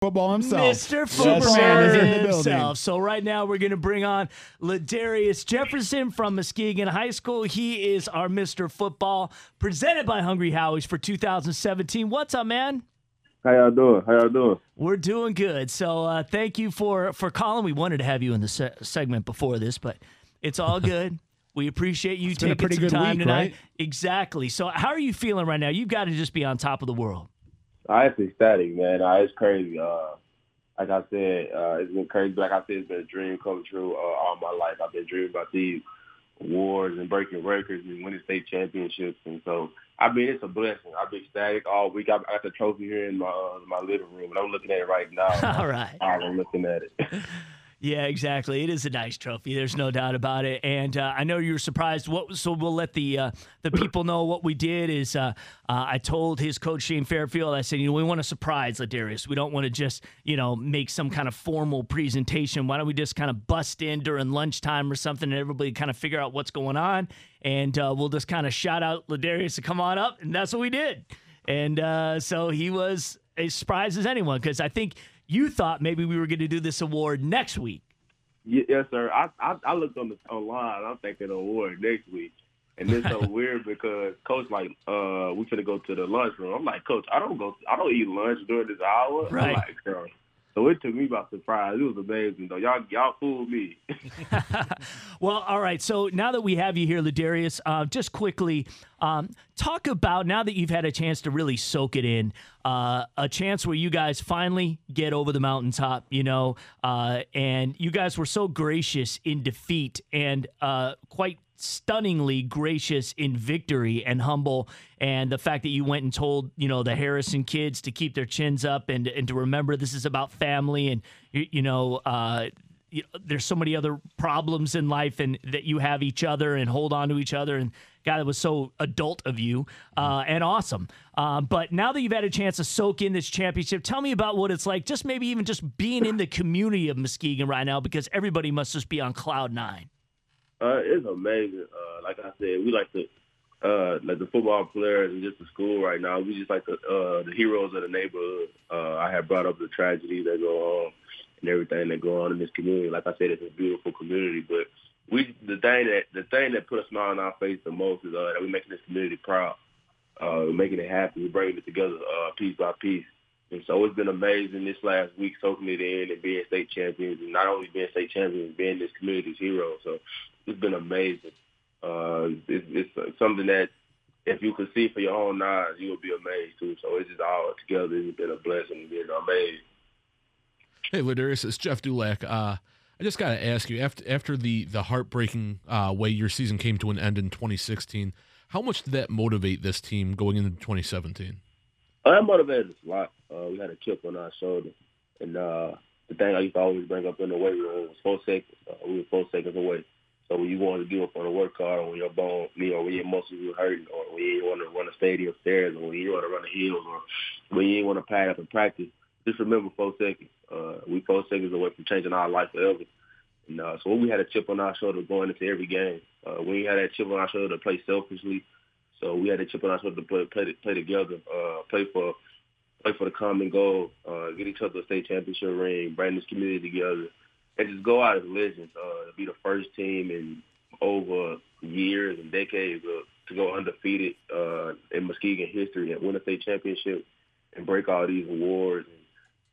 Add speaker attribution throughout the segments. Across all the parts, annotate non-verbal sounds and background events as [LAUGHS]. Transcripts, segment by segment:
Speaker 1: Football himself.
Speaker 2: Mr. Football himself. So right now we're going to bring on Ladarius Jefferson from Muskegon High School. He is our Mr. Football, presented by Hungry Howie's for 2017. What's up, man?
Speaker 3: How y'all doing? How y'all doing?
Speaker 2: We're doing good. So uh, thank you for for calling. We wanted to have you in the se- segment before this, but it's all [LAUGHS] good. We appreciate you
Speaker 1: It's a
Speaker 2: taking
Speaker 1: pretty
Speaker 2: some
Speaker 1: good
Speaker 2: time
Speaker 1: week,
Speaker 2: tonight.
Speaker 1: right?
Speaker 2: Exactly. So how are you feeling right now? You've got to just be on top of the world.
Speaker 3: Uh, it's ecstatic, man. Uh, it's crazy. Uh, like I said, uh, it's been crazy. Like I said, it's been a dream come true uh, all my life. I've been dreaming about these awards and breaking records and winning state championships. And so, I mean, it's a blessing. I've been ecstatic all week. I I got the trophy here in my uh, my living room, and I'm looking at it right now. [LAUGHS]
Speaker 2: All right.
Speaker 3: I'm looking at it. [LAUGHS]
Speaker 2: Yeah, exactly. It is a nice trophy. There's no doubt about it. And uh, I know you were surprised. What? So we'll let the uh, the [CLEARS THROAT] people know what we did. Is uh, uh, I told his coach Shane Fairfield. I said, you know, we want to surprise Ladarius. We don't want to just you know make some kind of formal presentation. Why don't we just kind of bust in during lunchtime or something, and everybody kind of figure out what's going on, and uh, we'll just kind of shout out Ladarius to come on up, and that's what we did. And uh, so he was as surprised as anyone because I think you thought maybe we were going to do this award next week.
Speaker 3: Ye- yes, sir. I, I I looked on the online. I'm thinking award next week, and it's so [LAUGHS] weird because Coach like, uh, we finna go to the lunchroom. I'm like, Coach, I don't go, I don't eat lunch during this hour.
Speaker 2: Right.
Speaker 3: So it took me by surprise. It was amazing though. Y'all y'all fooled me. [LAUGHS] [LAUGHS]
Speaker 2: Well, all right. So now that we have you here, Ladarius, uh, just quickly um, talk about now that you've had a chance to really soak it in, uh, a chance where you guys finally get over the mountaintop, you know, uh, and you guys were so gracious in defeat and uh, quite stunningly gracious in victory and humble and the fact that you went and told you know the harrison kids to keep their chins up and and to remember this is about family and you, you know uh you know, there's so many other problems in life and that you have each other and hold on to each other and God, that was so adult of you uh, and awesome. Um, but now that you've had a chance to soak in this championship, tell me about what it's like. Just maybe even just being in the community of Muskegon right now, because everybody must just be on cloud nine.
Speaker 3: Uh, it's amazing. Uh, like I said, we like the uh, like the football players and just the school right now. We just like the uh, the heroes of the neighborhood. Uh, I have brought up the tragedies that go on and everything that go on in this community. Like I said, it's a beautiful community, but we the thing that the thing that put a smile on our face the most is uh, that we're making this community proud. Uh, we're making it happy, We're bringing it together uh, piece by piece. And so it's been amazing this last week soaking it in and being state champions, and not only being state champions, being this community's hero. So it's been amazing. Uh, it's, it's something that if you could see for your own eyes, you would be amazed too. So it's just all together. It's been a blessing, being amazed.
Speaker 4: Hey, Ladarius, it's Jeff Dulac. Uh, I just got to ask you after after the the heartbreaking uh, way your season came to an end in 2016, how much did that motivate this team going into 2017?
Speaker 3: Uh, that motivated us a lot. Uh, we had a chip on our shoulder, and uh, the thing I used to always bring up in the weight room was four seconds. Uh, we were four seconds away. So when you want to give up on a work hard, or when your bone, you know, when your muscles are hurting, or when you want to run a stadium stairs, or when you want to run the hills, or when you want to pad up and practice, just remember four seconds. Uh, we four seconds away from changing our life forever. And uh, so we had a chip on our shoulder going into every game. Uh, we had that chip on our shoulder to play selfishly. So we had a chip on our shoulder to play, play, play together, uh, play for play for the common goal, uh, get each other a state championship ring, bring this community together, and just go out as legends. Uh, to be the first team in over years and decades uh, to go undefeated uh, in Muskegon history and win a state championship and break all these awards and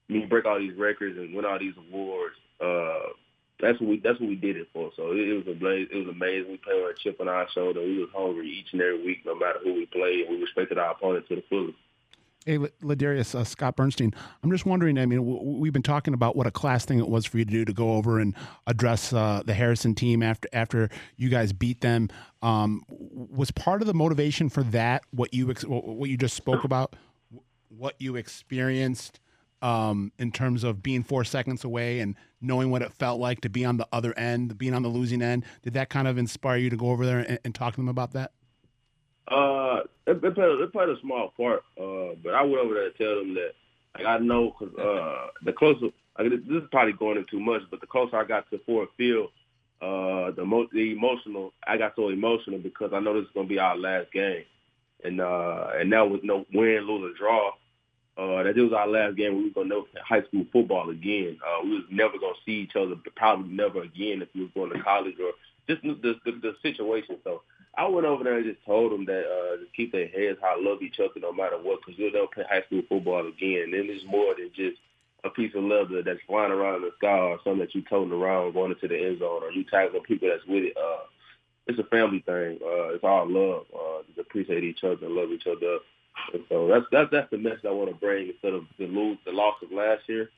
Speaker 3: I mean, break all these records and win all these awards. Uh, that's what we that's what we did it for. So it, it was a blaze, it was amazing. We played with a chip on our shoulder. We was hungry each and every week, no matter who we played, we respected our opponent to the fullest.
Speaker 1: Hey, Ladarius, uh, Scott Bernstein. I'm just wondering. I mean, w- we've been talking about what a class thing it was for you to do to go over and address uh, the Harrison team after after you guys beat them. Um, was part of the motivation for that what you ex- what you just spoke about, what you experienced um, in terms of being four seconds away and knowing what it felt like to be on the other end, being on the losing end. Did that kind of inspire you to go over there and, and talk to them about that?
Speaker 3: Uh, it, it, played, it played a small part, uh, but I went over there to tell them that, like, I know because uh, the closer, this is probably going in too much, but the closer I got to Ford Field, uh, the, the emotional, I got so emotional because I know this is going to be our last game. And uh, and that was no win, lose, or draw. Uh, that this was our last game. We was gonna never play high school football again. Uh, we was never gonna see each other, probably never again if we was going to college or just the the, the situation. So I went over there and just told them that uh, just keep their heads high, love each other no matter what, because you'll never play high school football again. And it's more than just a piece of leather that's flying around in the sky or something that you toting around going into the end zone or you tackling people that's with it. Uh, it's a family thing. Uh, it's all love. Uh, just appreciate each other and love each other. And so that's that's that's the message I want to bring instead of the lose the loss of last year.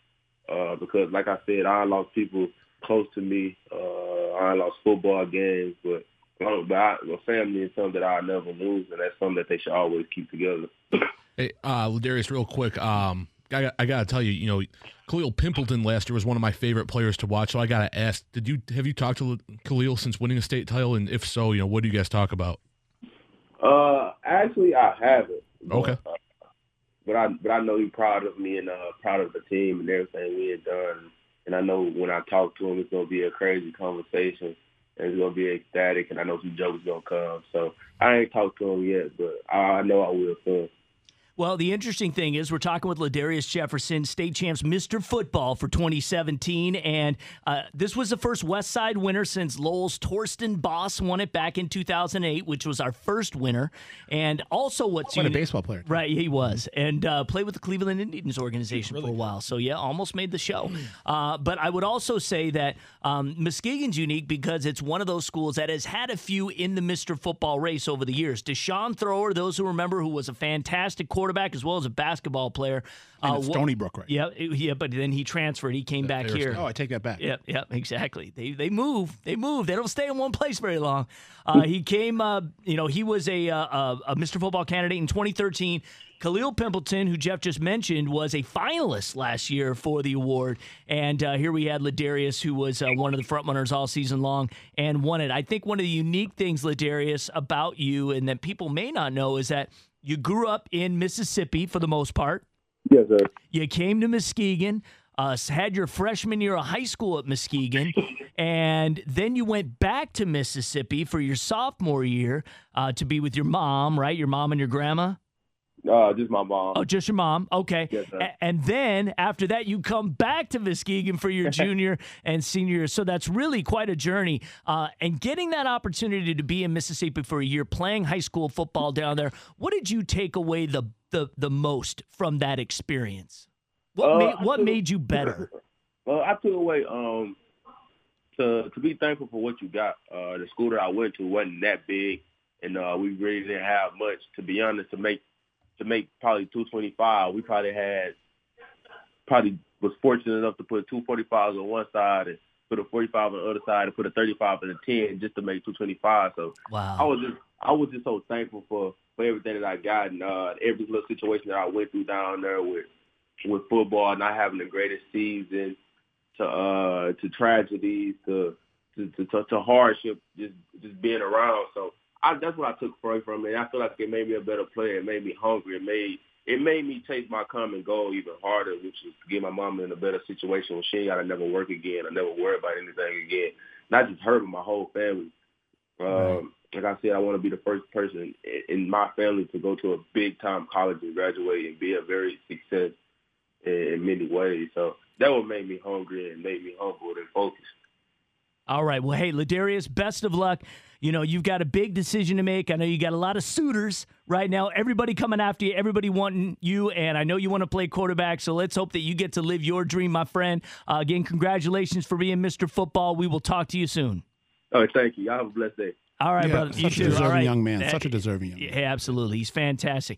Speaker 3: Uh, because like I said, I lost people close to me. Uh, I lost football games, but but I, my family is something that I never lose, and that's something that they should always keep together. [COUGHS]
Speaker 4: hey, uh, Ladarius, real quick. Um, I, I got to tell you, you know, Khalil Pimpleton last year was one of my favorite players to watch. So I got to ask, did you have you talked to Khalil since winning a state title? And if so, you know, what do you guys talk about?
Speaker 3: Uh, actually, I haven't.
Speaker 4: But, okay. Uh,
Speaker 3: but I but I know he's proud of me and uh, proud of the team and everything we had done. And I know when I talk to him, it's gonna be a crazy conversation and it's gonna be ecstatic. And I know some jokes gonna come. So I ain't talked to him yet, but I, I know I will soon.
Speaker 2: Well, the interesting thing is we're talking with Ladarius Jefferson, state champs, Mr. Football for 2017, and uh, this was the first West Side winner since Lowell's Torsten Boss won it back in 2008, which was our first winner. And also, what's
Speaker 1: what uni- a baseball player,
Speaker 2: right? He was, and uh, played with the Cleveland Indians organization really for a while. So yeah, almost made the show. Uh, but I would also say that um, Muskegon's unique because it's one of those schools that has had a few in the Mr. Football race over the years. Deshaun Thrower, those who remember, who was a fantastic quarterback quarterback as well as a basketball player.
Speaker 1: Uh, Stony Brook, right?
Speaker 2: Yeah, yeah. But then he transferred. He came back here.
Speaker 1: Oh, I take that back.
Speaker 2: Yeah, yeah, exactly. They they move. They move. They don't stay in one place very long. Uh, he came. Uh, you know, he was a, uh, a, a Mr. Football candidate in 2013. Khalil Pimpleton, who Jeff just mentioned, was a finalist last year for the award. And uh, here we had Ladarius, who was uh, one of the frontrunners all season long and won it. I think one of the unique things, Ladarius, about you and that people may not know is that you grew up in Mississippi for the most part.
Speaker 3: Yes, sir.
Speaker 2: You came to Muskegon, uh, had your freshman year of high school at Muskegon, [LAUGHS] and then you went back to Mississippi for your sophomore year uh, to be with your mom, right? Your mom and your grandma.
Speaker 3: Uh, just my mom.
Speaker 2: Oh, just your mom. Okay.
Speaker 3: Yes,
Speaker 2: A- and then after that, you come back to Muskegon for your [LAUGHS] junior and senior year. So that's really quite a journey. Uh, and getting that opportunity to be in Mississippi for a year, playing high school football down there, what did you take away the the, the most from that experience? What
Speaker 3: uh,
Speaker 2: made what took, made you [LAUGHS] better?
Speaker 3: Well, I took away um to to be thankful for what you got. Uh, the school that I went to wasn't that big, and uh, we really didn't have much. To be honest, to make to make probably 225. We probably had probably was fortunate enough to put 245s on one side and put a 45 on the other side and put a 35 and a 10 just to make 225. So
Speaker 2: wow.
Speaker 3: I was just I was just so thankful for for everything that I got and uh, every little situation that I went through down there with with football, not having the greatest season, to uh to tragedies, to to, to, to hardship, just just being around. So I, that's what I took away from it. I feel like it made me a better player. It made me hungry. It made it made me chase my common goal even harder, which is to get my mom in a better situation where she ain't got to never work again or never worry about anything again. Not just her, but my whole family. Um, like I said, I want to be the first person in my family to go to a big time college and graduate and be a very success in many ways. So that would make me hungry and made me humble and focused.
Speaker 2: All right. Well, hey, Ladarius, best of luck. You know, you've got a big decision to make. I know you got a lot of suitors right now. Everybody coming after you, everybody wanting you, and I know you want to play quarterback. So let's hope that you get to live your dream, my friend. Uh, again, congratulations for being Mr. Football. We will talk to you soon.
Speaker 3: Oh, thank you. Y'all have a blessed day.
Speaker 2: All right,
Speaker 1: yeah,
Speaker 2: brother.
Speaker 1: Such
Speaker 2: you
Speaker 1: a
Speaker 2: too.
Speaker 1: deserving
Speaker 2: right.
Speaker 1: young man. Such a deserving young man.
Speaker 2: Yeah, absolutely. He's fantastic.